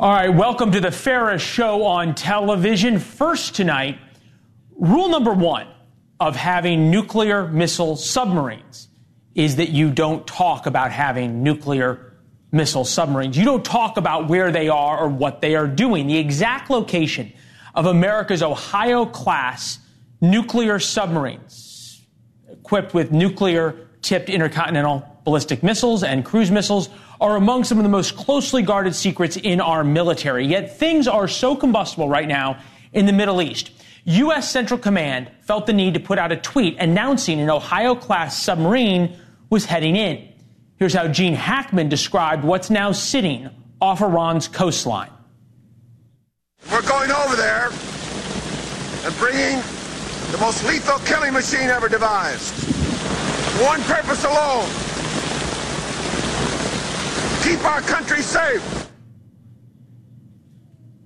All right, welcome to the Ferris Show on television. First tonight, rule number one of having nuclear missile submarines is that you don't talk about having nuclear missile submarines. You don't talk about where they are or what they are doing. The exact location of America's Ohio class nuclear submarines equipped with nuclear tipped intercontinental ballistic missiles and cruise missiles are among some of the most closely guarded secrets in our military. Yet things are so combustible right now in the Middle East. U.S. Central Command felt the need to put out a tweet announcing an Ohio class submarine was heading in. Here's how Gene Hackman described what's now sitting off Iran's coastline. We're going over there and bringing the most lethal killing machine ever devised. One purpose alone keep our country safe.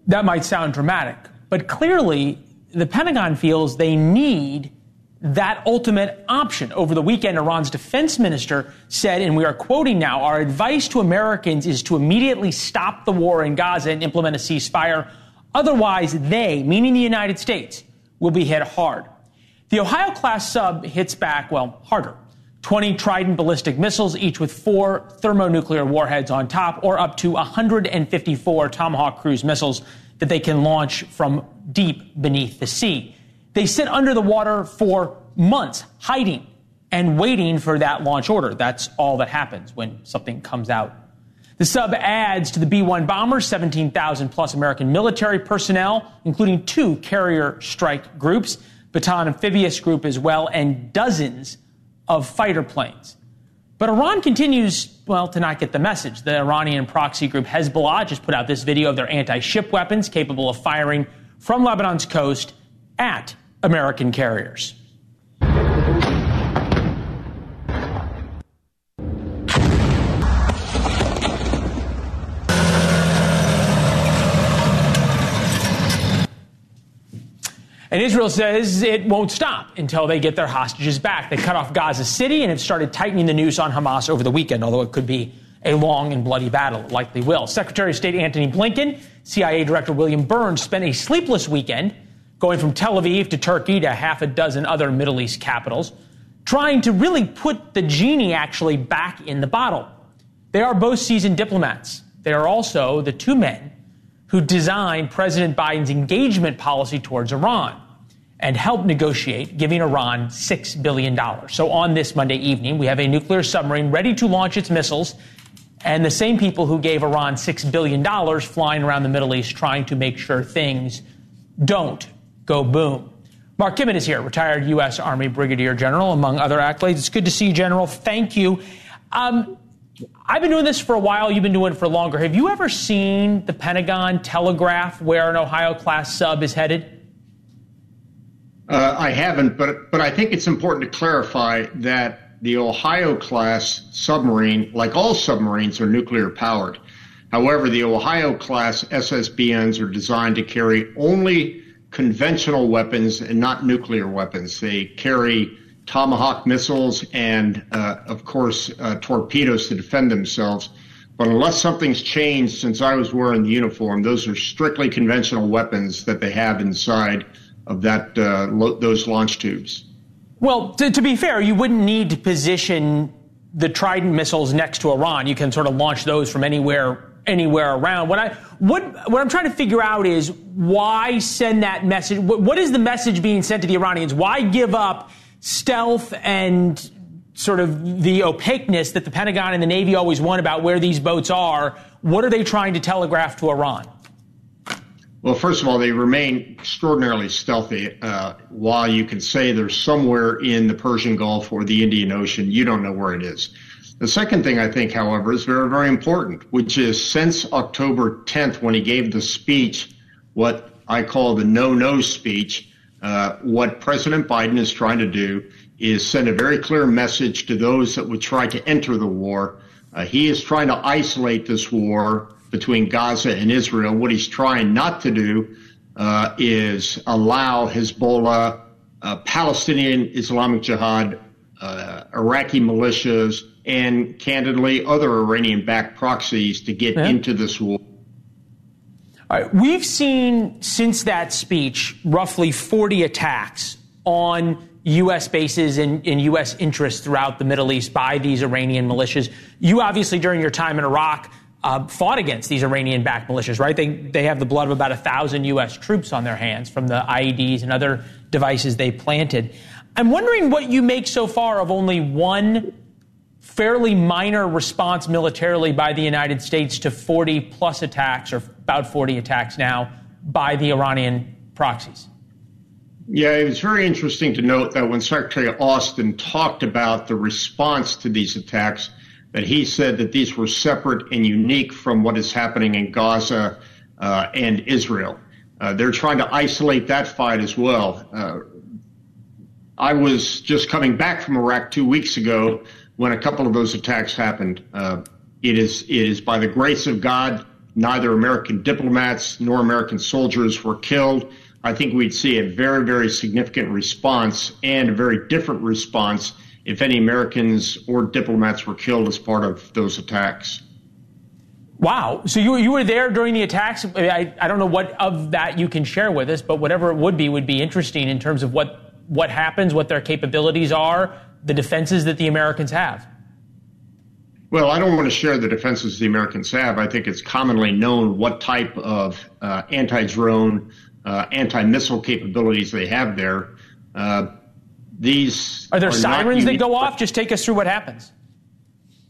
That might sound dramatic, but clearly the Pentagon feels they need that ultimate option. Over the weekend, Iran's defense minister said, and we are quoting now, our advice to Americans is to immediately stop the war in Gaza and implement a ceasefire. Otherwise, they, meaning the United States, will be hit hard. The Ohio class sub hits back, well, harder. 20 Trident ballistic missiles, each with four thermonuclear warheads on top, or up to 154 Tomahawk cruise missiles that they can launch from deep beneath the sea. They sit under the water for months, hiding and waiting for that launch order. That's all that happens when something comes out. The sub adds to the B 1 bombers 17,000 plus American military personnel, including two carrier strike groups, Bataan Amphibious Group as well, and dozens of fighter planes. But Iran continues, well, to not get the message. The Iranian proxy group Hezbollah just put out this video of their anti ship weapons capable of firing from Lebanon's coast at American carriers. And Israel says it won't stop until they get their hostages back. They cut off Gaza City and have started tightening the noose on Hamas over the weekend, although it could be a long and bloody battle. It likely will. Secretary of State Antony Blinken, CIA Director William Burns spent a sleepless weekend going from Tel Aviv to Turkey to half a dozen other Middle East capitals, trying to really put the genie actually back in the bottle. They are both seasoned diplomats. They are also the two men who designed President Biden's engagement policy towards Iran and helped negotiate giving Iran $6 billion. So on this Monday evening, we have a nuclear submarine ready to launch its missiles, and the same people who gave Iran $6 billion flying around the Middle East trying to make sure things don't go boom. Mark Kimmitt is here, retired U.S. Army Brigadier General, among other accolades. It's good to see you, General. Thank you. Um, I've been doing this for a while. You've been doing it for longer. Have you ever seen the Pentagon telegraph where an Ohio class sub is headed? Uh, I haven't, but but I think it's important to clarify that the Ohio class submarine, like all submarines, are nuclear powered. However, the Ohio class SSBNs are designed to carry only conventional weapons and not nuclear weapons. They carry Tomahawk missiles and, uh, of course, uh, torpedoes to defend themselves. But unless something's changed since I was wearing the uniform, those are strictly conventional weapons that they have inside of that uh, lo- those launch tubes. Well, to, to, be fair, you wouldn't need to position the Trident missiles next to Iran. You can sort of launch those from anywhere anywhere around. What I what what I'm trying to figure out is why send that message. what, what is the message being sent to the Iranians? Why give up? Stealth and sort of the opaqueness that the Pentagon and the Navy always want about where these boats are. What are they trying to telegraph to Iran? Well, first of all, they remain extraordinarily stealthy. Uh, while you can say they're somewhere in the Persian Gulf or the Indian Ocean, you don't know where it is. The second thing I think, however, is very, very important, which is since October 10th, when he gave the speech, what I call the no no speech, uh, what President Biden is trying to do is send a very clear message to those that would try to enter the war. Uh, he is trying to isolate this war between Gaza and Israel. What he's trying not to do uh, is allow Hezbollah, uh, Palestinian Islamic Jihad, uh, Iraqi militias, and candidly other Iranian backed proxies to get yeah. into this war. We've seen since that speech roughly 40 attacks on U.S. bases and, and, U.S. interests throughout the Middle East by these Iranian militias. You obviously, during your time in Iraq, uh, fought against these Iranian-backed militias, right? They they have the blood of about a thousand U.S. troops on their hands from the IEDs and other devices they planted. I'm wondering what you make so far of only one fairly minor response militarily by the United States to 40 plus attacks, or about 40 attacks now, by the Iranian proxies. Yeah, it was very interesting to note that when Secretary Austin talked about the response to these attacks, that he said that these were separate and unique from what is happening in Gaza uh, and Israel. Uh, they're trying to isolate that fight as well. Uh, I was just coming back from Iraq two weeks ago when a couple of those attacks happened. Uh, it is it is by the grace of God, neither American diplomats nor American soldiers were killed. I think we'd see a very very significant response and a very different response if any Americans or diplomats were killed as part of those attacks. Wow. So you, you were there during the attacks. I, I don't know what of that you can share with us, but whatever it would be would be interesting in terms of what, what happens, what their capabilities are, the defenses that the Americans have? Well, I don't want to share the defenses the Americans have. I think it's commonly known what type of uh, anti drone, uh, anti missile capabilities they have there. Uh, these are there are sirens that go off? Just take us through what happens.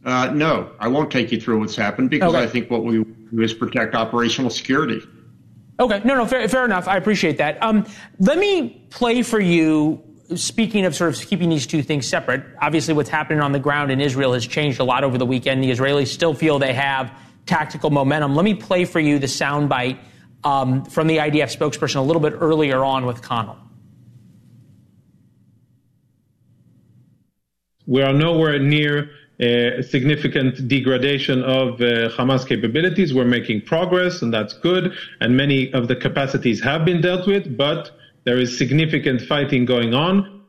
Uh, no, I won't take you through what's happened because okay. I think what we do is protect operational security. Okay, no, no, fair, fair enough. I appreciate that. Um, let me play for you speaking of sort of keeping these two things separate, obviously what's happening on the ground in Israel has changed a lot over the weekend. The Israelis still feel they have tactical momentum. Let me play for you the soundbite um, from the IDF spokesperson a little bit earlier on with Connell. We are nowhere near a significant degradation of uh, Hamas capabilities. We're making progress, and that's good. And many of the capacities have been dealt with, but there is significant fighting going on.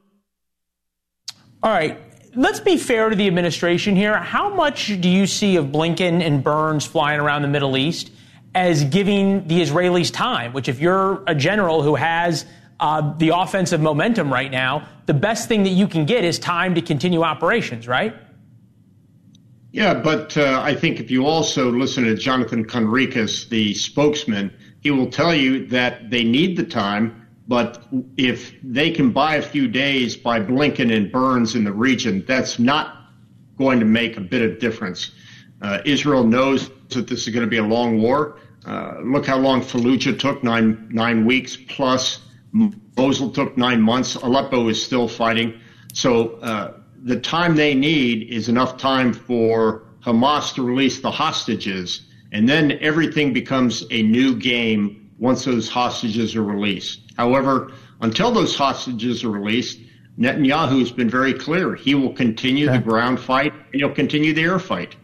All right. Let's be fair to the administration here. How much do you see of Blinken and Burns flying around the Middle East as giving the Israelis time? Which, if you're a general who has uh, the offensive momentum right now, the best thing that you can get is time to continue operations, right? Yeah, but uh, I think if you also listen to Jonathan Conricus, the spokesman, he will tell you that they need the time but if they can buy a few days by Blinken and Burns in the region, that's not going to make a bit of difference. Uh, Israel knows that this is going to be a long war. Uh, look how long Fallujah took nine nine weeks plus. Mosul took nine months. Aleppo is still fighting. So uh, the time they need is enough time for Hamas to release the hostages, and then everything becomes a new game once those hostages are released. However, until those hostages are released, Netanyahu has been very clear. He will continue okay. the ground fight and he'll continue the air fight.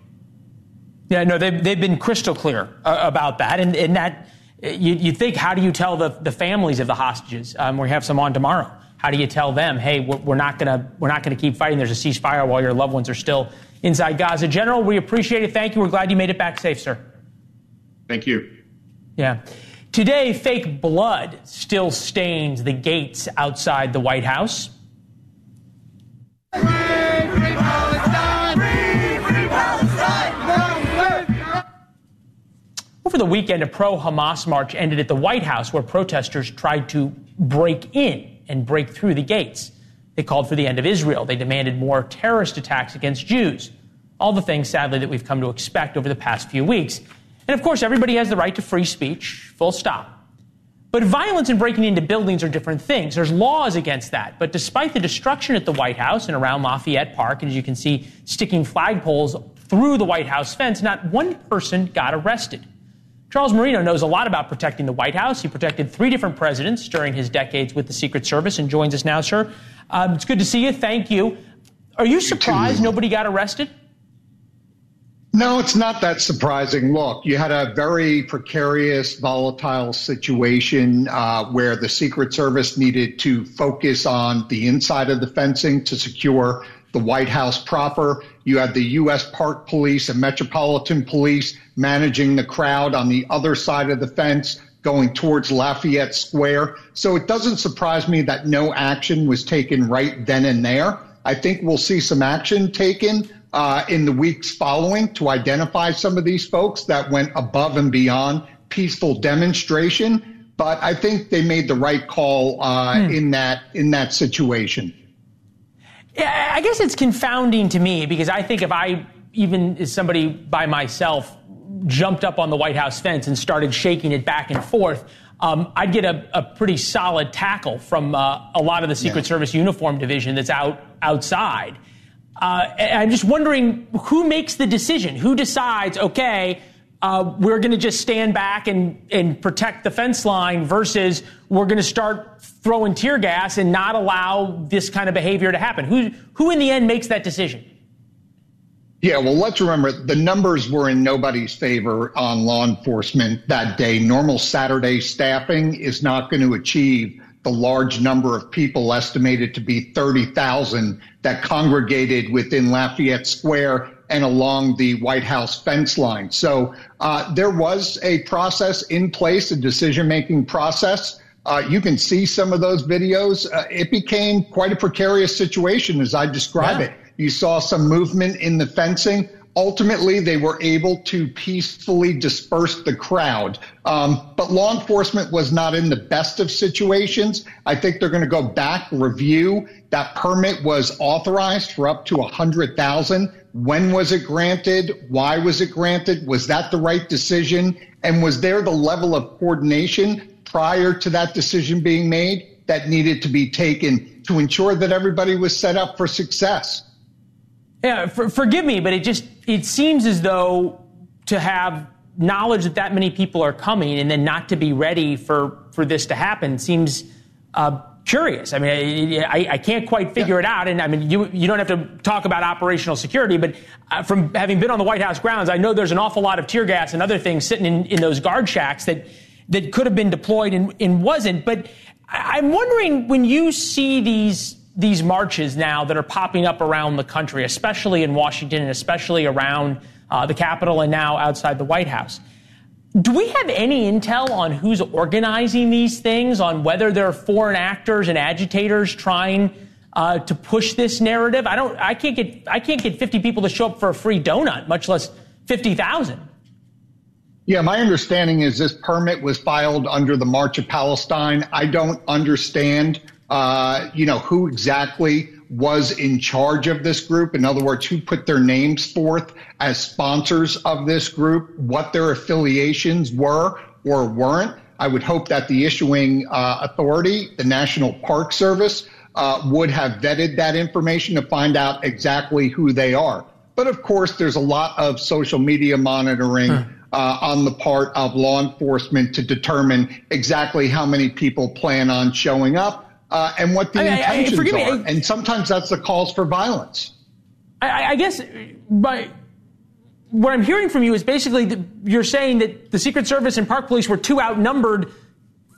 Yeah, no, they've, they've been crystal clear uh, about that. And, and that, you, you think, how do you tell the, the families of the hostages? Um, we have some on tomorrow. How do you tell them, hey, we're not going to we're not going to keep fighting. There's a ceasefire while your loved ones are still inside Gaza. General, we appreciate it. Thank you. We're glad you made it back safe, sir. Thank you. Yeah. Today, fake blood still stains the gates outside the White House. Over the weekend, a pro Hamas march ended at the White House where protesters tried to break in and break through the gates. They called for the end of Israel. They demanded more terrorist attacks against Jews. All the things, sadly, that we've come to expect over the past few weeks. And of course, everybody has the right to free speech, full stop. But violence and breaking into buildings are different things. There's laws against that. But despite the destruction at the White House and around Lafayette Park, and as you can see, sticking flagpoles through the White House fence, not one person got arrested. Charles Marino knows a lot about protecting the White House. He protected three different presidents during his decades with the Secret Service and joins us now, sir. Um, it's good to see you. Thank you. Are you surprised nobody got arrested? No, it's not that surprising. Look, you had a very precarious, volatile situation uh, where the Secret Service needed to focus on the inside of the fencing to secure the White House proper. You had the U.S. Park Police and Metropolitan Police managing the crowd on the other side of the fence going towards Lafayette Square. So it doesn't surprise me that no action was taken right then and there. I think we'll see some action taken uh, in the weeks following to identify some of these folks that went above and beyond peaceful demonstration. But I think they made the right call uh, hmm. in that in that situation. Yeah, I guess it's confounding to me because I think if I even as somebody by myself jumped up on the White House fence and started shaking it back and forth, um, I'd get a, a, pretty solid tackle from uh, a lot of the Secret yeah. Service uniform division that's out outside. Uh, I'm just wondering who makes the decision? Who decides, okay, uh, we're going to just stand back and, and protect the fence line versus we're going to start throwing tear gas and not allow this kind of behavior to happen? Who, who in the end makes that decision? Yeah, well, let's remember the numbers were in nobody's favor on law enforcement that day. Normal Saturday staffing is not going to achieve the large number of people estimated to be 30,000 that congregated within Lafayette Square and along the White House fence line. So uh, there was a process in place, a decision making process. Uh, you can see some of those videos. Uh, it became quite a precarious situation as I describe yeah. it. You saw some movement in the fencing ultimately they were able to peacefully disperse the crowd. Um, but law enforcement was not in the best of situations. I think they're going to go back, review. That permit was authorized for up to a hundred thousand. When was it granted? Why was it granted? Was that the right decision? And was there the level of coordination prior to that decision being made that needed to be taken to ensure that everybody was set up for success? Yeah, for, forgive me, but it just it seems as though to have knowledge that that many people are coming and then not to be ready for for this to happen seems uh, curious. I mean, I, I can't quite figure yeah. it out. And I mean, you you don't have to talk about operational security, but uh, from having been on the White House grounds, I know there's an awful lot of tear gas and other things sitting in, in those guard shacks that that could have been deployed and, and wasn't. But I'm wondering when you see these these marches now that are popping up around the country, especially in Washington and especially around uh, the Capitol and now outside the White House. Do we have any intel on who's organizing these things, on whether there are foreign actors and agitators trying uh, to push this narrative? I don't. I can't get. I can't get 50 people to show up for a free donut, much less 50,000. Yeah, my understanding is this permit was filed under the March of Palestine. I don't understand uh, you know, who exactly was in charge of this group. In other words, who put their names forth as sponsors of this group, what their affiliations were or weren't. I would hope that the issuing uh, authority, the National Park Service, uh, would have vetted that information to find out exactly who they are. But of course, there's a lot of social media monitoring. Hmm. Uh, on the part of law enforcement to determine exactly how many people plan on showing up uh, and what the I, intentions I, I, are. Me, and sometimes that's the calls for violence. I, guess, but what I'm hearing from you is basically that you're saying that the Secret Service and Park Police were too outnumbered.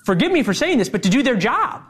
Forgive me for saying this, but to do their job.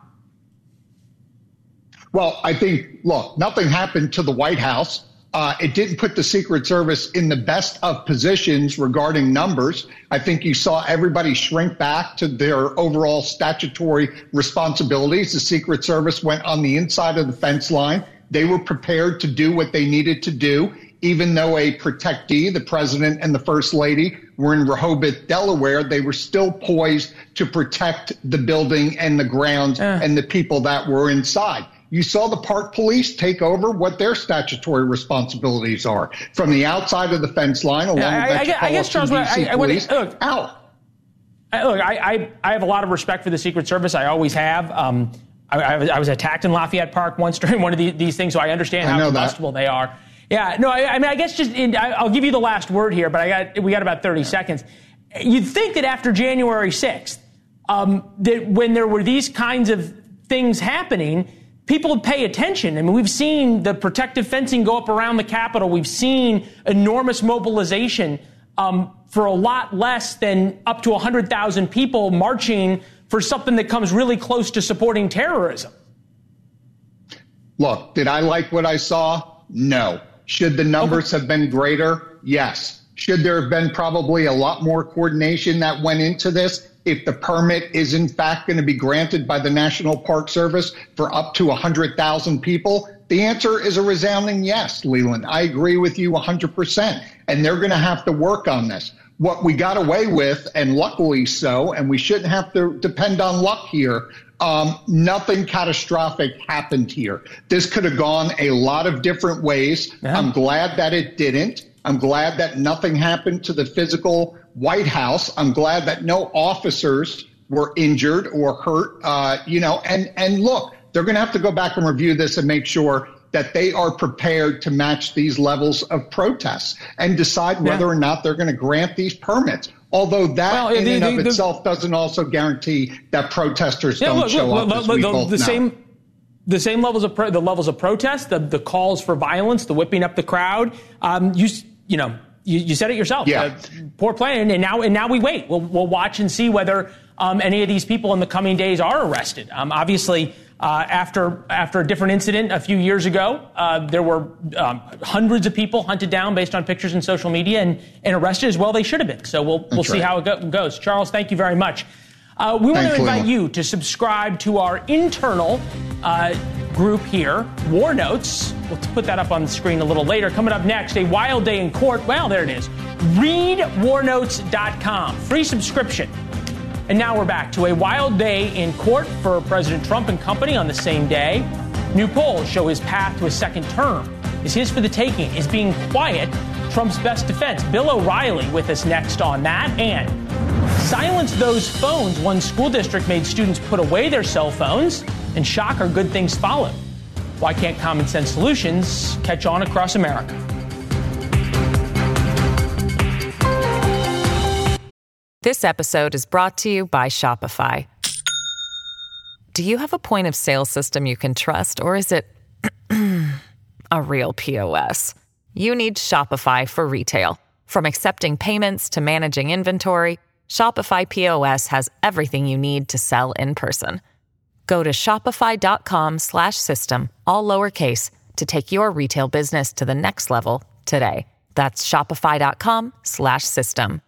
Well, I think, look, nothing happened to the White House. Uh, it didn't put the Secret Service in the best of positions regarding numbers. I think you saw everybody shrink back to their overall statutory responsibilities. The Secret Service went on the inside of the fence line. They were prepared to do what they needed to do, even though a protectee, the president and the first lady, were in Rehoboth, Delaware. They were still poised to protect the building and the grounds uh. and the people that were inside. You saw the park police take over what their statutory responsibilities are from the outside of the fence line along yeah, I, I, I guess, Charles, I, I, police, look, out. look, I, I, I, have a lot of respect for the Secret Service. I always have. Um, I, I, was attacked in Lafayette Park once during one of the, these things, so I understand how combustible that. they are. Yeah, no, I, I, mean, I guess just in, I, will give you the last word here, but I got we got about 30 seconds. You'd think that after January 6th, um, that when there were these kinds of things happening, people pay attention. I mean, we've seen the protective fencing go up around the Capitol. We've seen enormous mobilization um, for a lot less than up to 100,000 people marching for something that comes really close to supporting terrorism. Look, did I like what I saw? No. Should the numbers okay. have been greater? Yes. Should there have been probably a lot more coordination that went into this? If the permit is in fact going to be granted by the National Park Service for up to 100,000 people, the answer is a resounding yes, Leland. I agree with you 100%. And they're going to have to work on this. What we got away with, and luckily so, and we shouldn't have to depend on luck here, um, nothing catastrophic happened here. This could have gone a lot of different ways. Yeah. I'm glad that it didn't. I'm glad that nothing happened to the physical White House. I'm glad that no officers were injured or hurt. Uh, you know, and and look, they're going to have to go back and review this and make sure that they are prepared to match these levels of protests and decide whether yeah. or not they're going to grant these permits. Although that well, in the, and of the, itself doesn't also guarantee that protesters yeah, don't look, show look, up. Look, the, the same the same levels of pro- the levels of protest, the the calls for violence, the whipping up the crowd. Um, you you know you, you said it yourself. Yeah. Uh, poor plan, and now and now we wait. We'll we'll watch and see whether um, any of these people in the coming days are arrested. Um, obviously. Uh, after after a different incident a few years ago, uh, there were um, hundreds of people hunted down based on pictures in social media and, and arrested as well. They should have been. So we'll we'll see how it go- goes. Charles, thank you very much. Uh, we want to invite you to subscribe to our internal uh, group here, War Notes. We'll put that up on the screen a little later. Coming up next, a wild day in court. Well, there it is. ReadWarNotes.com. Free subscription. And now we're back to a wild day in court for President Trump and company on the same day. New polls show his path to a second term is his for the taking. Is being quiet Trump's best defense? Bill O'Reilly with us next on that. And silence those phones. One school district made students put away their cell phones. And shocker, good things followed. Why can't common sense solutions catch on across America? This episode is brought to you by Shopify. Do you have a point of sale system you can trust, or is it a real POS? You need Shopify for retail. From accepting payments to managing inventory, Shopify POS has everything you need to sell in person. Go to shopify.com/system all lowercase to take your retail business to the next level today. That's shopify.com/system.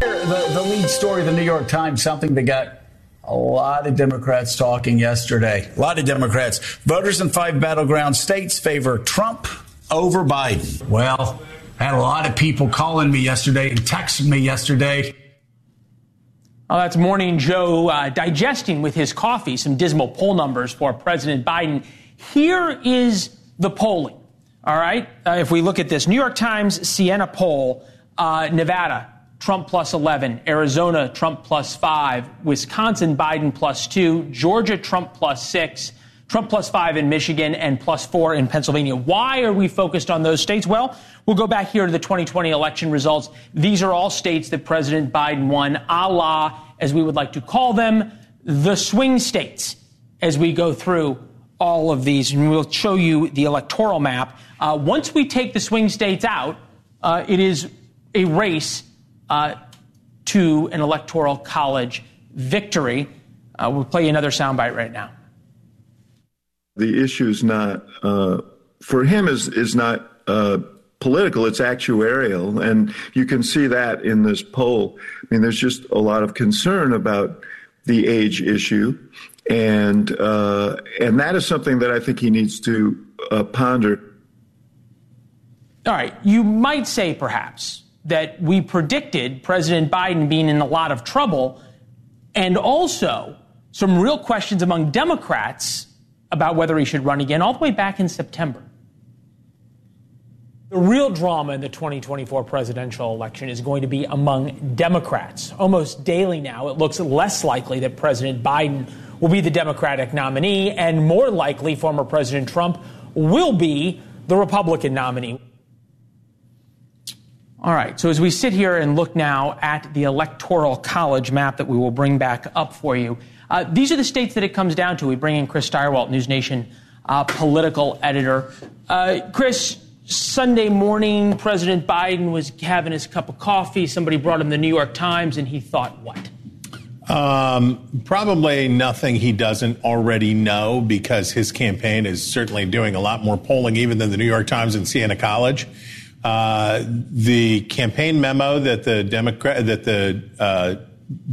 The, the lead story of the New York Times, something that got a lot of Democrats talking yesterday. A lot of Democrats. Voters in five battleground states favor Trump over Biden. Well, I had a lot of people calling me yesterday and texting me yesterday. Oh, that's Morning Joe uh, digesting with his coffee some dismal poll numbers for President Biden. Here is the polling. All right. Uh, if we look at this New York Times Siena poll, uh, Nevada, Trump plus 11. Arizona, Trump plus 5. Wisconsin, Biden plus 2. Georgia, Trump plus 6. Trump plus 5 in Michigan and plus 4 in Pennsylvania. Why are we focused on those states? Well, we'll go back here to the 2020 election results. These are all states that President Biden won, a la, as we would like to call them, the swing states, as we go through all of these. And we'll show you the electoral map. Uh, once we take the swing states out, uh, it is a race uh, to an electoral college victory. Uh, we'll play another soundbite right now. The issue is not uh, for him is is not uh, political; it's actuarial, and you can see that in this poll. I mean, there's just a lot of concern about the age issue, and uh, and that is something that I think he needs to uh, ponder. All right, you might say perhaps that we predicted President Biden being in a lot of trouble, and also some real questions among Democrats about whether he should run again, all the way back in September. The real drama in the 2024 presidential election is going to be among Democrats. Almost daily now, it looks less likely that President Biden will be the Democratic nominee, and more likely, former President Trump will be the Republican nominee. All right, so as we sit here and look now at the Electoral College map that we will bring back up for you, uh, these are the states that it comes down to. We bring in Chris Stirewalt, News Nation uh, political editor. Uh, Chris, Sunday morning, President Biden was having his cup of coffee. Somebody brought him the New York Times, and he thought, what? Um, probably nothing he doesn't already know because his campaign is certainly doing a lot more polling even than the New York Times and Siena College. Uh, the campaign memo that the Democrat that the uh,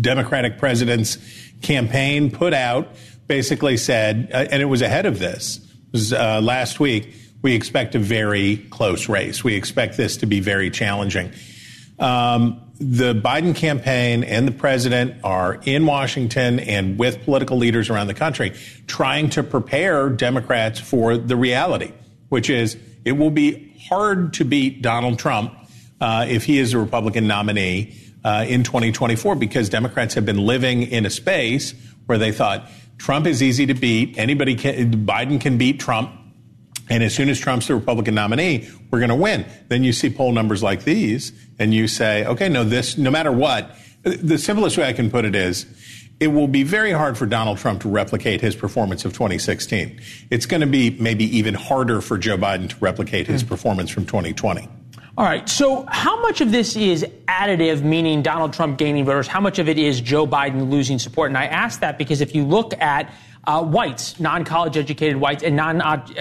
Democratic president's campaign put out basically said, uh, and it was ahead of this, was uh, last week we expect a very close race. We expect this to be very challenging. Um, the Biden campaign and the president are in Washington and with political leaders around the country trying to prepare Democrats for the reality, which is it will be hard to beat Donald Trump uh, if he is a Republican nominee uh, in 2024 because Democrats have been living in a space where they thought Trump is easy to beat. Anybody can, Biden can beat Trump. And as soon as Trump's the Republican nominee, we're going to win. Then you see poll numbers like these and you say, okay, no, this, no matter what, the simplest way I can put it is, it will be very hard for Donald Trump to replicate his performance of 2016. It's going to be maybe even harder for Joe Biden to replicate his mm. performance from 2020. All right. So, how much of this is additive, meaning Donald Trump gaining voters? How much of it is Joe Biden losing support? And I ask that because if you look at uh, whites, non college educated whites, and non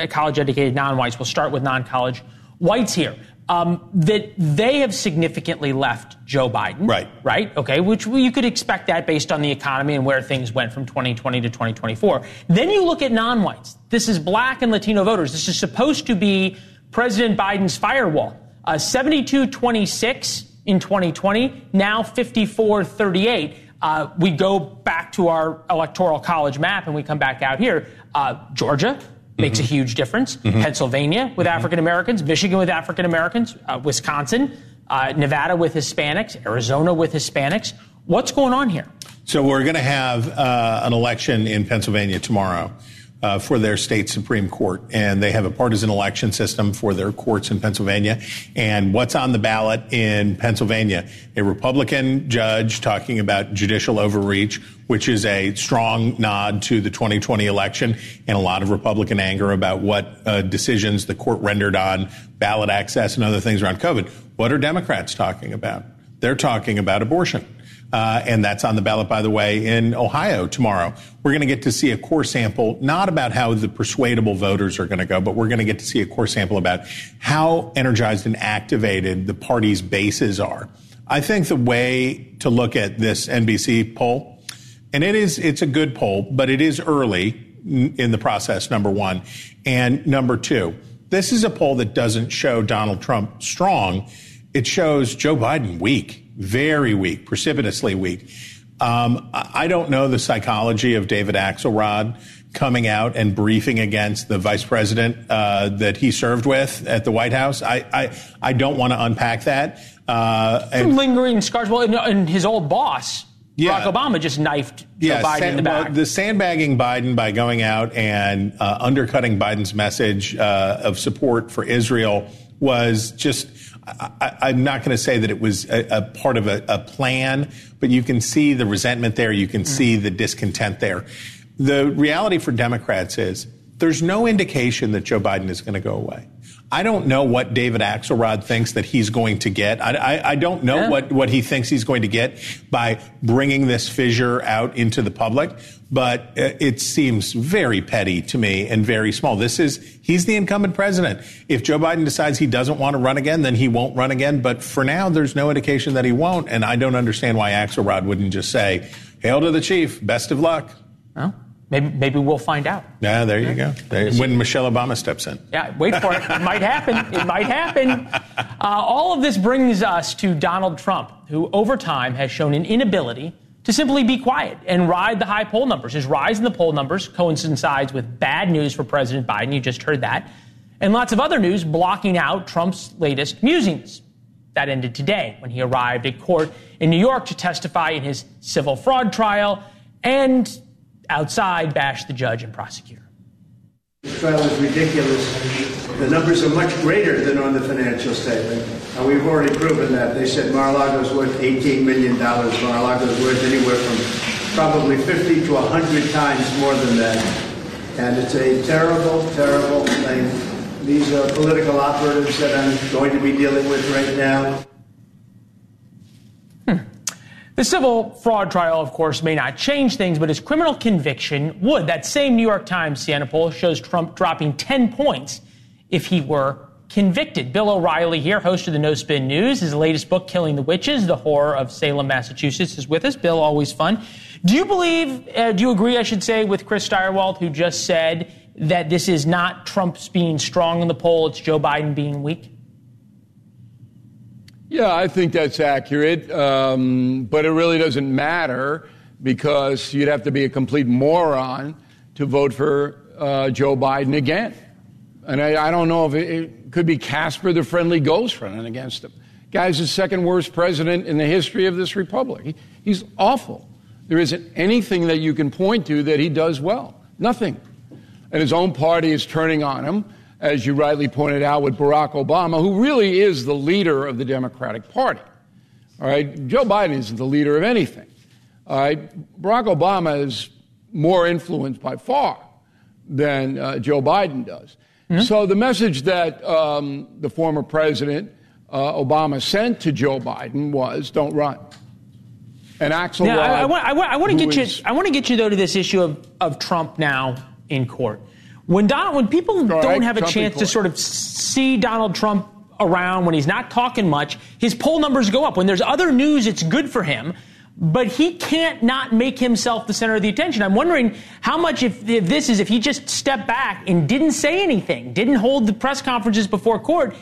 college educated non whites. We'll start with non college whites here. Um, that they have significantly left Joe Biden. Right. Right? Okay, which you could expect that based on the economy and where things went from 2020 to 2024. Then you look at non whites. This is black and Latino voters. This is supposed to be President Biden's firewall. Uh, 72 26 in 2020, now 54 38. Uh, we go back to our electoral college map and we come back out here. Uh, Georgia makes mm-hmm. a huge difference. Mm-hmm. Pennsylvania with mm-hmm. African Americans, Michigan with African Americans, uh, Wisconsin, uh, Nevada with Hispanics, Arizona with Hispanics. What's going on here? So we're going to have uh, an election in Pennsylvania tomorrow uh, for their state Supreme Court. And they have a partisan election system for their courts in Pennsylvania. And what's on the ballot in Pennsylvania? A Republican judge talking about judicial overreach, which is a strong nod to the 2020 election and a lot of Republican anger about what uh, decisions the court rendered on ballot access and other things around COVID. What are Democrats talking about? They're talking about abortion. Uh, and that's on the ballot, by the way, in Ohio tomorrow. We're going to get to see a core sample, not about how the persuadable voters are going to go, but we're going to get to see a core sample about how energized and activated the party's bases are. I think the way to look at this NBC poll, and it is, it's a good poll, but it is early in the process, number one. And number two, this is a poll that doesn't show Donald Trump strong. It shows Joe Biden weak very weak, precipitously weak. Um, I don't know the psychology of David Axelrod coming out and briefing against the vice president uh, that he served with at the White House. I I, I don't want to unpack that. Uh, and, lingering scars. Well, and his old boss. Yeah. Barack Obama just knifed yeah, Biden in the back. Well, the sandbagging Biden by going out and uh, undercutting Biden's message uh, of support for Israel was just I, am not going to say that it was a, a part of a, a, plan, but you can see the resentment there. You can mm. see the discontent there. The reality for Democrats is there's no indication that Joe Biden is going to go away. I don't know what David Axelrod thinks that he's going to get. I, I, I don't know yeah. what, what he thinks he's going to get by bringing this fissure out into the public, but uh, it seems very petty to me and very small. This is, he's the incumbent president. If Joe Biden decides he doesn't want to run again, then he won't run again. But for now, there's no indication that he won't. And I don't understand why Axelrod wouldn't just say, hail to the chief, best of luck. Well, Maybe, maybe we'll find out. Yeah, there you go. There, when Michelle Obama steps in. Yeah, wait for it. It might happen. It might happen. Uh, all of this brings us to Donald Trump, who over time has shown an inability to simply be quiet and ride the high poll numbers. His rise in the poll numbers coincides with bad news for President Biden. You just heard that. And lots of other news blocking out Trump's latest musings. That ended today when he arrived at court in New York to testify in his civil fraud trial and outside bash the judge and prosecutor. The trial is ridiculous. The numbers are much greater than on the financial statement. And we've already proven that. They said Mar-a-Lago's worth $18 million. Mar-a-Lago's worth anywhere from probably 50 to 100 times more than that. And it's a terrible, terrible thing. These are political operatives that I'm going to be dealing with right now. The civil fraud trial, of course, may not change things, but his criminal conviction would. That same New York Times Siena poll shows Trump dropping 10 points if he were convicted. Bill O'Reilly here, host of the No Spin News. His latest book, Killing the Witches, The Horror of Salem, Massachusetts, is with us. Bill, always fun. Do you believe, uh, do you agree, I should say, with Chris Stirewalt, who just said that this is not Trump's being strong in the poll, it's Joe Biden being weak? Yeah, I think that's accurate, um, but it really doesn't matter because you'd have to be a complete moron to vote for uh, Joe Biden again. And I, I don't know if it, it, could be Casper the Friendly Ghost running against him. Guy's the second worst president in the history of this republic. He, he's awful. There isn't anything that you can point to that he does well. Nothing and his own party is turning on him, as you rightly pointed out with Barack Obama, who really is the leader of the Democratic Party. All right, Joe Biden isn't the leader of anything. All right, Barack Obama is more influenced by far than uh, Joe Biden does. Mm-hmm. So the message that um, the former president uh, Obama sent to Joe Biden was, "Don't run." And Axel, now, I, I, want, I, want, I want to get is, you. I want to get you though to this issue of, of Trump now in court. When Donald, when people don't have a Trump chance to sort of see Donald Trump around when he's not talking much, his poll numbers go up. When there's other news, it's good for him. But he can't not make himself the center of the attention. I'm wondering how much, if, if this is, if he just stepped back and didn't say anything, didn't hold the press conferences before court,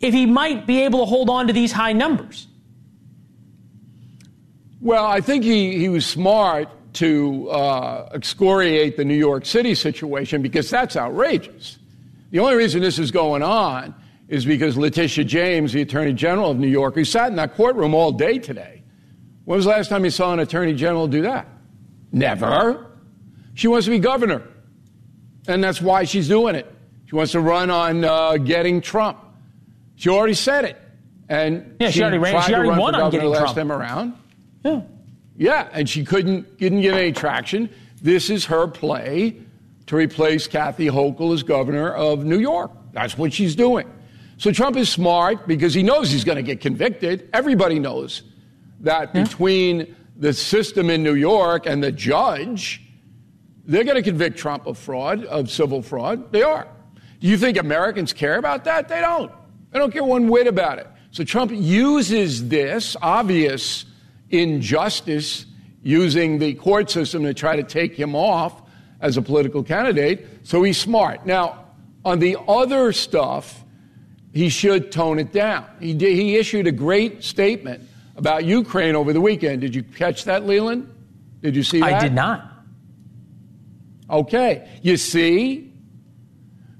if he might be able to hold on to these high numbers. Well, I think he, he was smart to uh, excoriate the New York City situation because that's outrageous. The only reason this is going on is because Letitia James, the Attorney General of New York, who sat in that courtroom all day today, when was the last time you saw an Attorney General do that? Never. She wants to be governor. And that's why she's doing it. She wants to run on uh, getting Trump. She already said it. And yeah, she, she already ran. She already won on getting last Trump. time around. Yeah. Yeah, and she couldn't didn't get any traction. This is her play to replace Kathy Hochul as governor of New York. That's what she's doing. So Trump is smart because he knows he's going to get convicted. Everybody knows that yeah. between the system in New York and the judge, they're going to convict Trump of fraud, of civil fraud. They are. Do you think Americans care about that? They don't. They don't care one whit about it. So Trump uses this obvious injustice using the court system to try to take him off as a political candidate. So he's smart. Now, on the other stuff, he should tone it down. He, did, he issued a great statement about Ukraine over the weekend. Did you catch that, Leland? Did you see that? I did not. Okay. You see?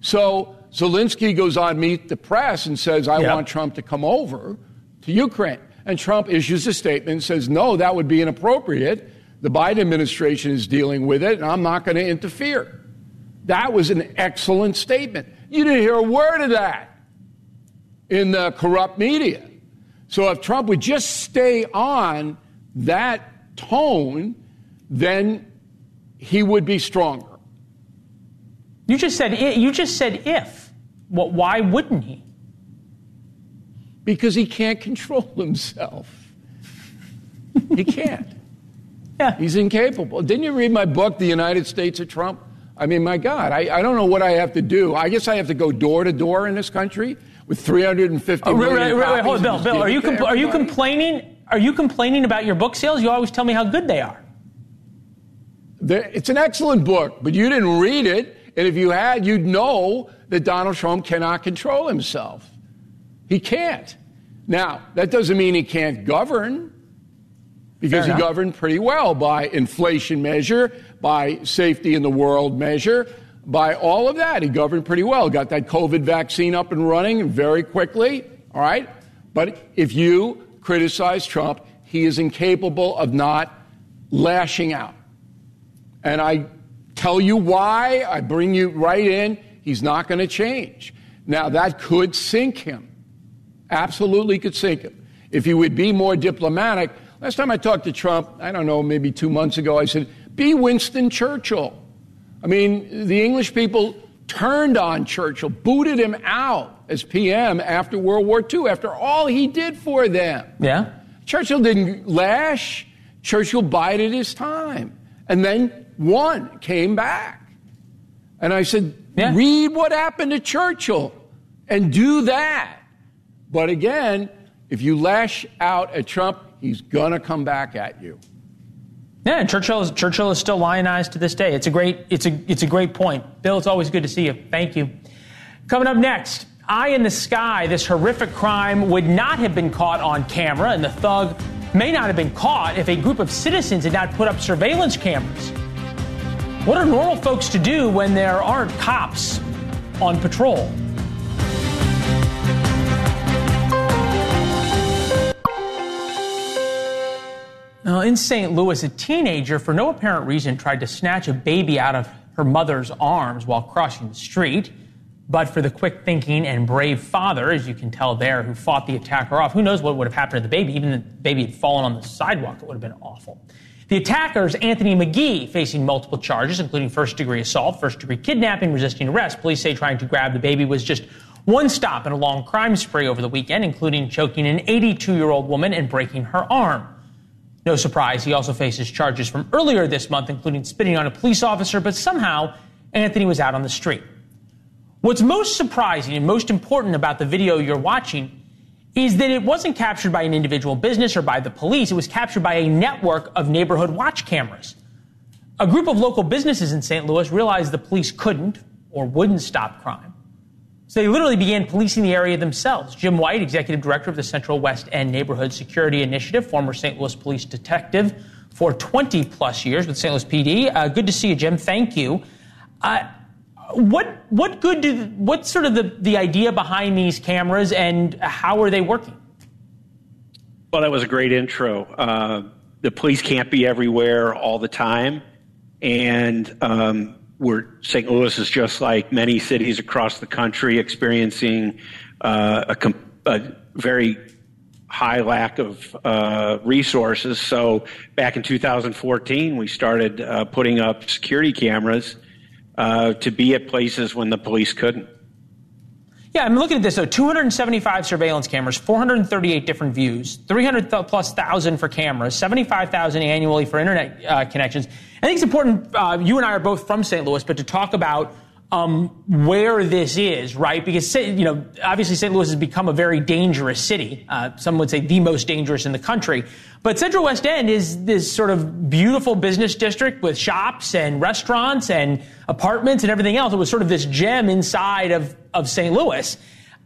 So Zelensky goes on Meet the Press and says, I yep. want Trump to come over to Ukraine. And Trump issues a statement and says, no, that would be inappropriate. The Biden administration is dealing with it, and I'm not going to interfere. That was an excellent statement. You didn't hear a word of that in the corrupt media. So if Trump would just stay on that tone, then he would be stronger. You just said you just said if. Why wouldn't he? Because he can't control himself. he can't. Yeah. He's incapable. Didn't you read my book, The United States of Trump? I mean, my God, I, I don't know what I have to do. I guess I have to go door to door in this country with 350 oh, million right, right, right, hold Bill, Bill, are you, compl- are you complaining? Are you complaining about your book sales? You always tell me how good they are. it's an excellent book, but you didn't read it. And if you had, you'd know that Donald Trump cannot control himself. He can't. Now, that doesn't mean he can't govern, because he governed pretty well by inflation measure, by safety in the world measure. by all of that. He governed pretty well, got that COVID vaccine up and running very quickly, all right? But if you criticize Trump, he is incapable of not lashing out. And I tell you why, I bring you right in, he's not going to change. Now, that could sink him. Absolutely could sink him. If he would be more diplomatic, last time I talked to Trump, I don't know, maybe two months ago, I said, be Winston Churchill. I mean, the English people turned on Churchill, booted him out as PM after World War II, after all he did for them. Yeah. Churchill didn't lash. Churchill bided his time and then won, came back. And I said, yeah. read what happened to Churchill and do that. But again, if you lash out at Trump, he's going to come back at you. Yeah, and Churchill is, Churchill is still lionized to this day. It's a great it's a it's a great point. Bill, it's always good to see you. Thank you. Coming up next, eye in the sky. This horrific crime would not have been caught on camera, and the thug may not have been caught if a group of citizens had not put up surveillance cameras. What are normal folks to do when there aren't cops on patrol? Now, in St. Louis, a teenager, for no apparent reason, tried to snatch a baby out of her mother's arms while crossing the street. But for the quick thinking and brave father, as you can tell there, who fought the attacker off, who knows what would have happened to the baby? Even if the baby had fallen on the sidewalk, it would have been awful. The attacker is Anthony McGee, facing multiple charges, including first degree assault, first degree kidnapping, resisting arrest. Police say trying to grab the baby was just one stop in a long crime spree over the weekend, including choking an 82 year old woman and breaking her arm. No surprise, he also faces charges from earlier this month, including spitting on a police officer, but somehow Anthony was out on the street. What's most surprising and most important about the video you're watching is that it wasn't captured by an individual business or by the police. It was captured by a network of neighborhood watch cameras. A group of local businesses in St. Louis realized the police couldn't or wouldn't stop crime. So they literally began policing the area themselves. Jim White, executive director of the Central West End Neighborhood Security Initiative, former St. Louis police detective for 20 plus years with St. Louis PD. Uh, good to see you, Jim. Thank you. Uh, what what good do what's sort of the, the idea behind these cameras and how are they working? Well, that was a great intro. Uh, the police can't be everywhere all the time, and um, we're St. Louis is just like many cities across the country experiencing uh, a, a, very high lack of uh, resources. So back in 2014, we started uh, putting up security cameras uh, to be at places when the police couldn't. Yeah, I'm looking at this. So 275 surveillance cameras, 438 different views, 300 plus thousand for cameras, 75,000 annually for internet uh, connections. I think it's important. Uh, you and I are both from St. Louis, but to talk about um, where this is, right? Because you know, obviously, St. Louis has become a very dangerous city. Uh, some would say the most dangerous in the country. But Central West End is this sort of beautiful business district with shops and restaurants and apartments and everything else. It was sort of this gem inside of of St. Louis.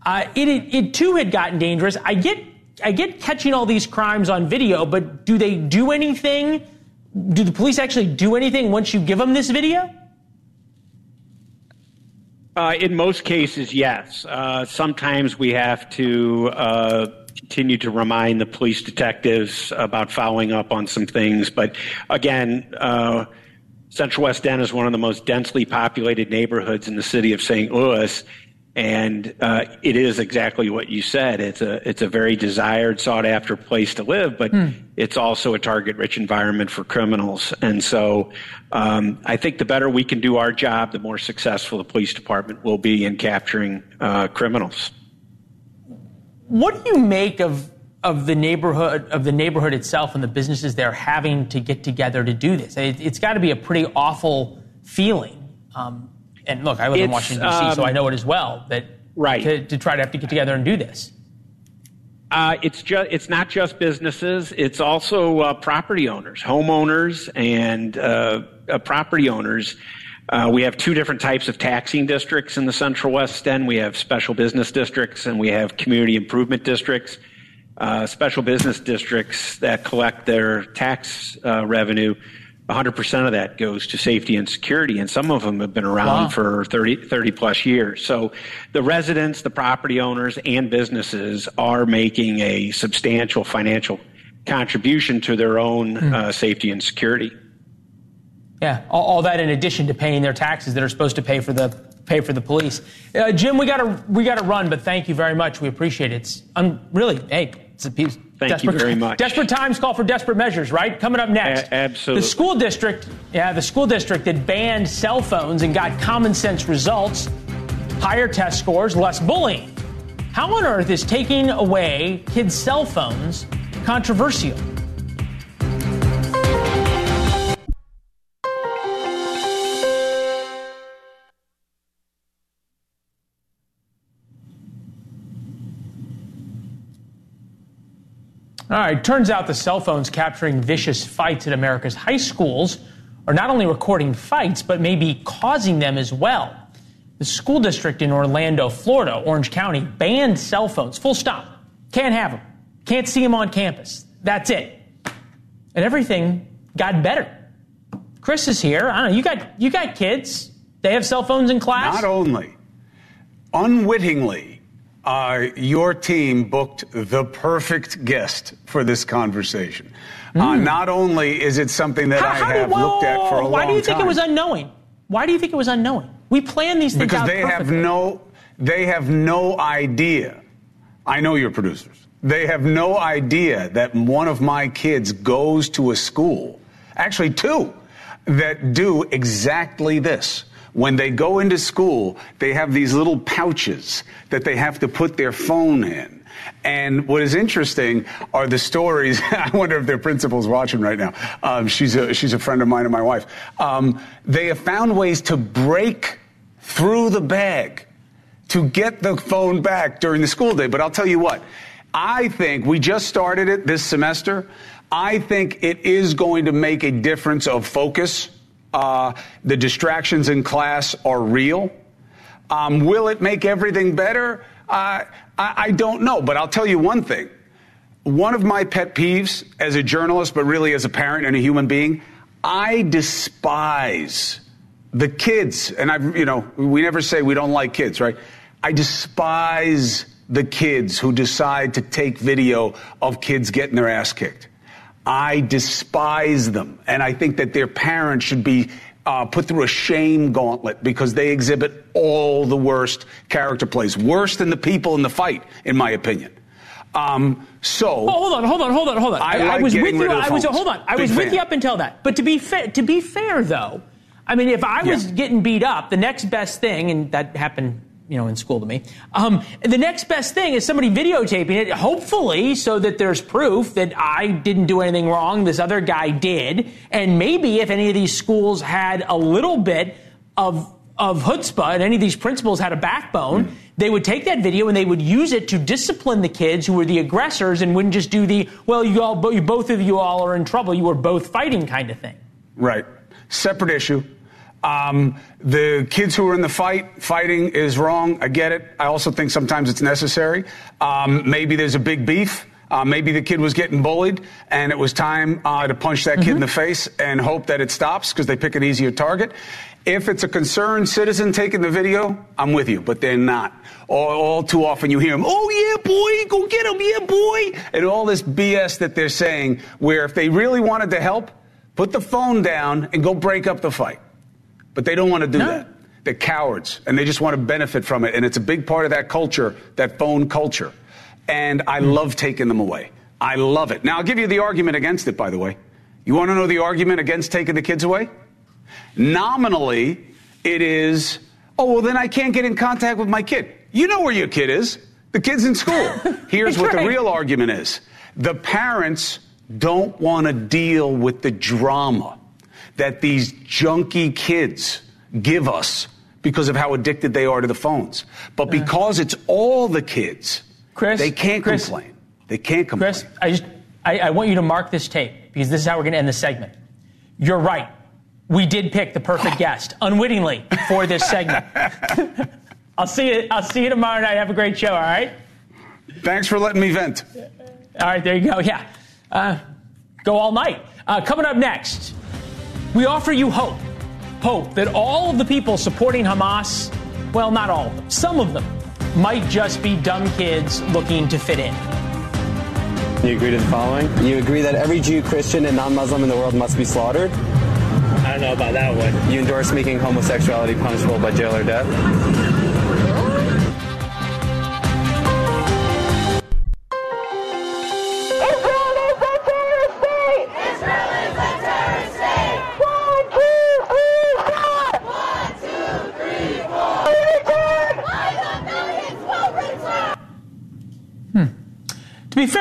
Uh, it, it it too had gotten dangerous. I get I get catching all these crimes on video, but do they do anything? Do the police actually do anything once you give them this video? Uh, in most cases, yes. Uh, sometimes we have to uh, continue to remind the police detectives about following up on some things. But again, uh, Central West End is one of the most densely populated neighborhoods in the city of St. Louis and uh, it is exactly what you said. It's a it's a very desired, sought after place to live, but mm. it's also a target rich environment for criminals. And so, um, I think the better we can do our job, the more successful the police department will be in capturing uh, criminals. What do you make of of the neighborhood of the neighborhood itself and the businesses there having to get together to do this? It, has got to be a pretty awful feeling. Um, and look, I live in Washington D.C., um, so I know it as well. That right to, to, try to have to get together and do this. Uh, it's just it's not just businesses; it's also uh, property owners, homeowners, and uh, uh property owners. Uh, we have two different types of taxing districts in the Central West End. We have special business districts, and we have community improvement districts. Uh, special business districts that collect their tax revenue 100% of that goes to safety and security, and some of them have been around Wow. for 30, 30 plus years. So the residents, the property owners, and businesses are making a substantial financial contribution to their own Hmm. uh, safety and security. Yeah, all, all that in addition to paying their taxes that are supposed to pay for the pay for the police. Uh, Jim, we got to we got to run, but thank you very much. We appreciate it. It's really hey, it's a piece. Thank you very much. Desperate times call for desperate measures, right? Coming up next. A- absolutely. The school district, yeah, the school district that banned cell phones and got common sense results, higher test scores, less bullying. How on earth is taking away kids' cell phones controversial? All right, turns out the cell phones capturing vicious fights at America's high schools are not only recording fights, but maybe causing them as well. The school district in Orlando, Florida, Orange County, banned cell phones. Full stop. Can't have them. Can't see them on campus. That's it. And everything got better. Chris is here. I don't know. You got you got kids. They have cell phones in class. Not only, unwittingly, uh, your team booked the perfect guest for this conversation. Uh, not only is it something that Hmm. How- I how have looked at for a long time. Why do you think time, it was unknowing? Why do you think it was unknowing? We plan these things because out they have no they have no idea i know your producers they have no idea that one of my kids goes to a school actually two that do exactly this when they go into school they have these little pouches that they have to put their phone in and what is interesting are the stories. I wonder if their principal's watching right now. Um, she's a she's a friend of mine and my wife. Um, they have found ways to break through the bag to get the phone back during the school day. But I'll tell you what, I think we just started it this semester. I think it is going to make a difference of focus. Uh, the distractions in class are real. Um, will it make everything better? Uh, I, I don't know, but I'll tell you one thing. One of my pet peeves as a journalist, but really as a parent and a human being, I despise the kids. And I've, you know, we never say we don't like kids, right? I despise the kids who decide to take video of kids getting their ass kicked. I despise them. And I think that their parents should be uh, put through a shame gauntlet because they exhibit all the worst character plays, worse than the people in the fight, in my opinion. Um, so Oh, hold on, hold on, hold on, hold on. I like was with you. rid of the I was hold on. I Big was with you up until that. But to be fair, to be fair though, I mean, if I was Yeah. getting beat up, the next best thing, and that happened, you know, in school to me. Um, the next best thing is somebody videotaping it, hopefully, so that there's proof that I didn't do anything wrong. This other guy did, and maybe if any of these schools had a little bit of of chutzpah and any of these principals had a backbone, they would take that video and they would use it to discipline the kids who were the aggressors and wouldn't just do the, well, you all, bo- both of you all are in trouble, you were both fighting kind of thing. Right. Separate issue. Um, the kids who are in the fight, fighting is wrong. I get it. I also think sometimes it's necessary. Um, maybe there's a big beef. Uh, maybe the kid was getting bullied and it was time uh, to punch that kid in the face and hope that it stops because they pick an easier target. If it's a concerned citizen taking the video, I'm with you, but they're not. All, all too often you hear them, oh yeah, boy, go get him, yeah, boy. And all this BS that they're saying, where if they really wanted to help, put the phone down and go break up the fight. But they don't want to do that. They're cowards and they just want to benefit from it. And it's a big part of that culture, that phone culture. And I hmm. love taking them away. I love it. Now, I'll give you the argument against it, by the way. You want to know the argument against taking the kids away? Nominally, it is, oh, well, then I can't get in contact with my kid. You know where your kid is. The kid's in school. Here's what the real argument is the parents don't want to deal with the drama that these junky kids give us because of how addicted they are to the phones. But because it's all the kids, Chris, they can't Chris, complain. They can't complain. Chris, I just, I, I want you to mark this tape because this is how we're going to end the segment. You're right. We did pick the perfect guest unwittingly for this segment. I'll see you. I'll see you tomorrow night. Have a great show. All right. Thanks for letting me vent. All right. There you go. Yeah. Uh, go all night. Uh, coming up next. We offer you hope. Hope that all of the people supporting Hamas, well, not all of them, some of them, might just be dumb kids looking to fit in. You agree to the following? You agree that every Jew, Christian, and non Muslim in the world must be slaughtered? I don't know about that one. You endorse making homosexuality punishable by jail or death?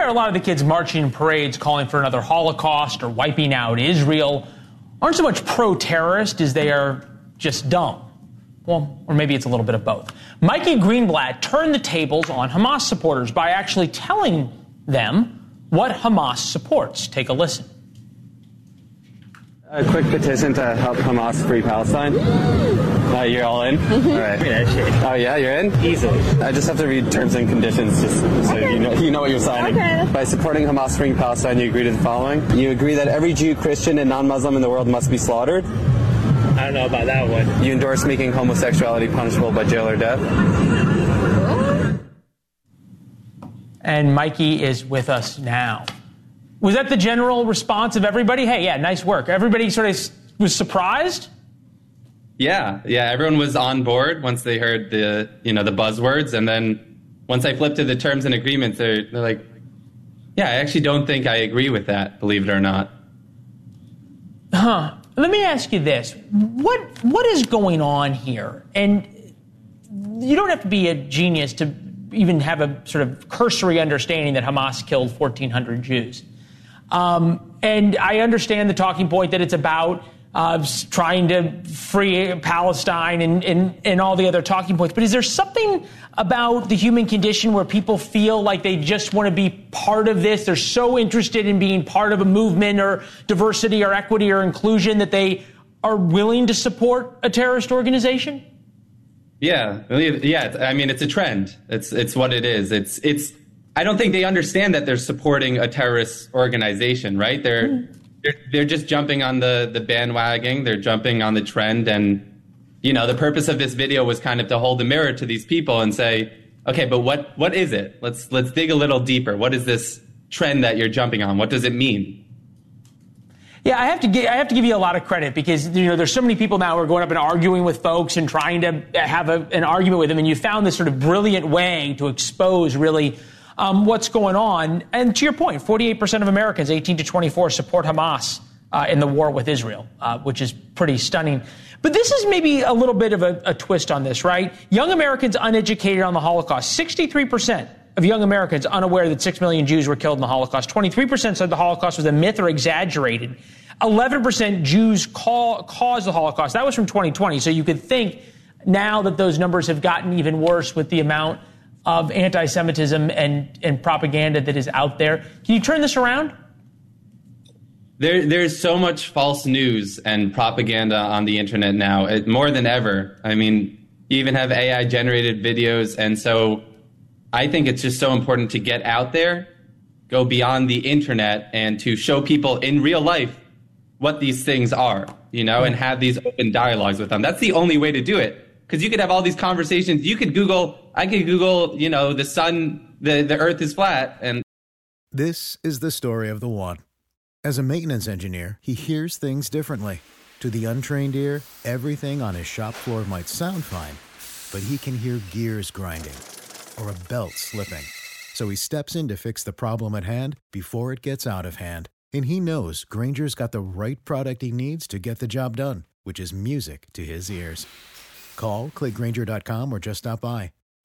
A lot of the kids marching in parades calling for another Holocaust or wiping out Israel aren't so much pro terrorist as they are just dumb. Well, or maybe it's a little bit of both. Mikey Greenblatt turned the tables on Hamas supporters by actually telling them what Hamas supports. Take a listen. A quick petition to help Hamas free Palestine. Uh, you're all in? Mm-hmm. All right. Oh, yeah, you're in? Easily. I just have to read terms and conditions just so Okay. you, know, you know what you're signing. Okay. By supporting Hamas freeing Palestine, you agree to the following. You agree that every Jew, Christian, and non Muslim in the world must be slaughtered? I don't know about that one. You endorse making homosexuality punishable by jail or death? And Mikey is with us now. Was that the general response of everybody? Hey, yeah, nice work. Everybody sort of was surprised? Yeah, yeah. Everyone was on board once they heard the you know the buzzwords, and then once I flipped to the terms and agreements, they're, they're like, "Yeah, I actually don't think I agree with that, believe it or not." Huh. Let me ask you this. What what is going on here? And you don't have to be a genius to even have a sort of cursory understanding that Hamas killed 1,400 Jews. Um, and I understand the talking point that it's about uh, trying to free Palestine and, and, and all the other talking points. But is there something about the human condition where people feel like they just want to be part of this? They're so interested in being part of a movement or diversity or equity or inclusion that they are willing to support a terrorist organization? Yeah, yeah. I mean, it's a trend. It's it's what it is. It's it's. I don't think they understand that they're supporting a terrorist organization, right? They're they're they're just jumping on the the bandwagon. They're jumping on the trend, and you know, the purpose of this video was kind of to hold the mirror to these people and say, okay, but what what is it? Let's let's dig a little deeper. What is this trend that you're jumping on? What does it mean? Yeah, I have to give, I have to give you a lot of credit because you know there's so many people now who are going up and arguing with folks and trying to have a, an argument with them, and you found this sort of brilliant way to expose really um, what's going on. And to your point, 48% of Americans, 18 to 24, support Hamas uh, in the war with Israel, uh, which is pretty stunning. But this is maybe a little bit of a, a twist on this, right? Young Americans uneducated on the Holocaust, 63% of young Americans unaware that 6 million Jews were killed in the Holocaust. 23% said the Holocaust was a myth or exaggerated. 11% Jews call, caused the Holocaust. That was from 2020. So you could think now that those numbers have gotten even worse with the amount of anti Semitism and, and propaganda that is out there. Can you turn this around? There, there's so much false news and propaganda on the internet now, it, more than ever. I mean, you even have AI generated videos. And so I think it's just so important to get out there, go beyond the internet, and to show people in real life what these things are, you know, and mm. have these open dialogues with them. That's the only way to do it. Because you could have all these conversations. You could Google, I could Google, you know, the sun, the, the earth is flat, and This is the story of the one. As a maintenance engineer, he hears things differently. To the untrained ear, everything on his shop floor might sound fine, but he can hear gears grinding or a belt slipping. So he steps in to fix the problem at hand before it gets out of hand. And he knows Grainger's got the right product he needs to get the job done, which is music to his ears. Call, click Grainger.com, or just stop by.